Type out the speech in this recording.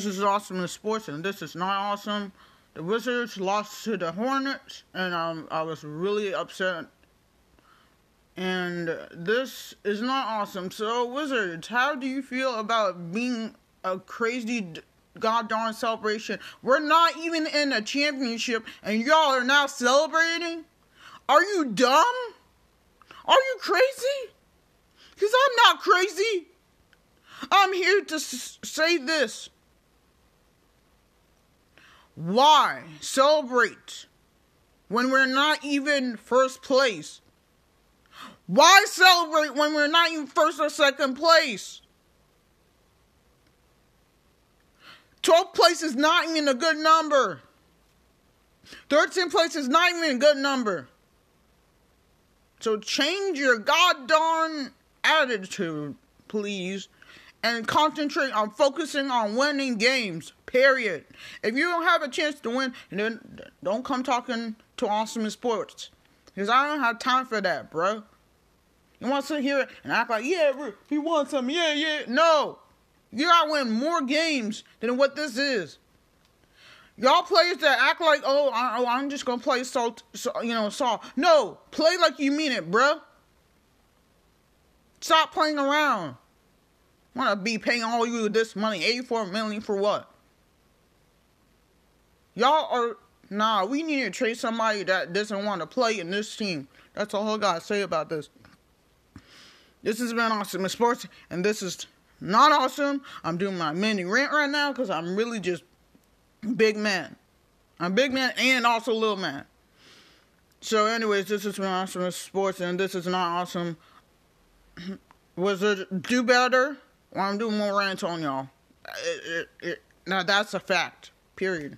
This is awesome in sports, and this is not awesome. The Wizards lost to the Hornets, and um, I was really upset. And this is not awesome. So, Wizards, how do you feel about being a crazy god darn celebration? We're not even in a championship, and y'all are now celebrating? Are you dumb? Are you crazy? Because I'm not crazy. I'm here to s- say this. Why celebrate when we're not even first place? Why celebrate when we're not even first or second place? 12th place is not even a good number. 13th place is not even a good number. So change your goddamn attitude, please, and concentrate on focusing on winning games. Period. If you don't have a chance to win, then don't come talking to Awesome Sports. Because I don't have time for that, bro. You want to sit here and act like, yeah, we want something, yeah, yeah. No. You gotta win more games than what this is. Y'all players that act like, oh, I, oh I'm just gonna play so, so, you know, so. No, play like you mean it, bro. Stop playing around. Wanna be paying all you this money, 84 million for what? Y'all are nah. We need to trade somebody that doesn't want to play in this team. That's all I gotta say about this. This has been awesome in sports, and this is not awesome. I'm doing my mini rant right now because I'm really just big man. I'm big man and also little man. So, anyways, this has been awesome in sports, and this is not awesome. Was it do better? Well, I'm doing more rants on y'all. It, it, it, now that's a fact. Period.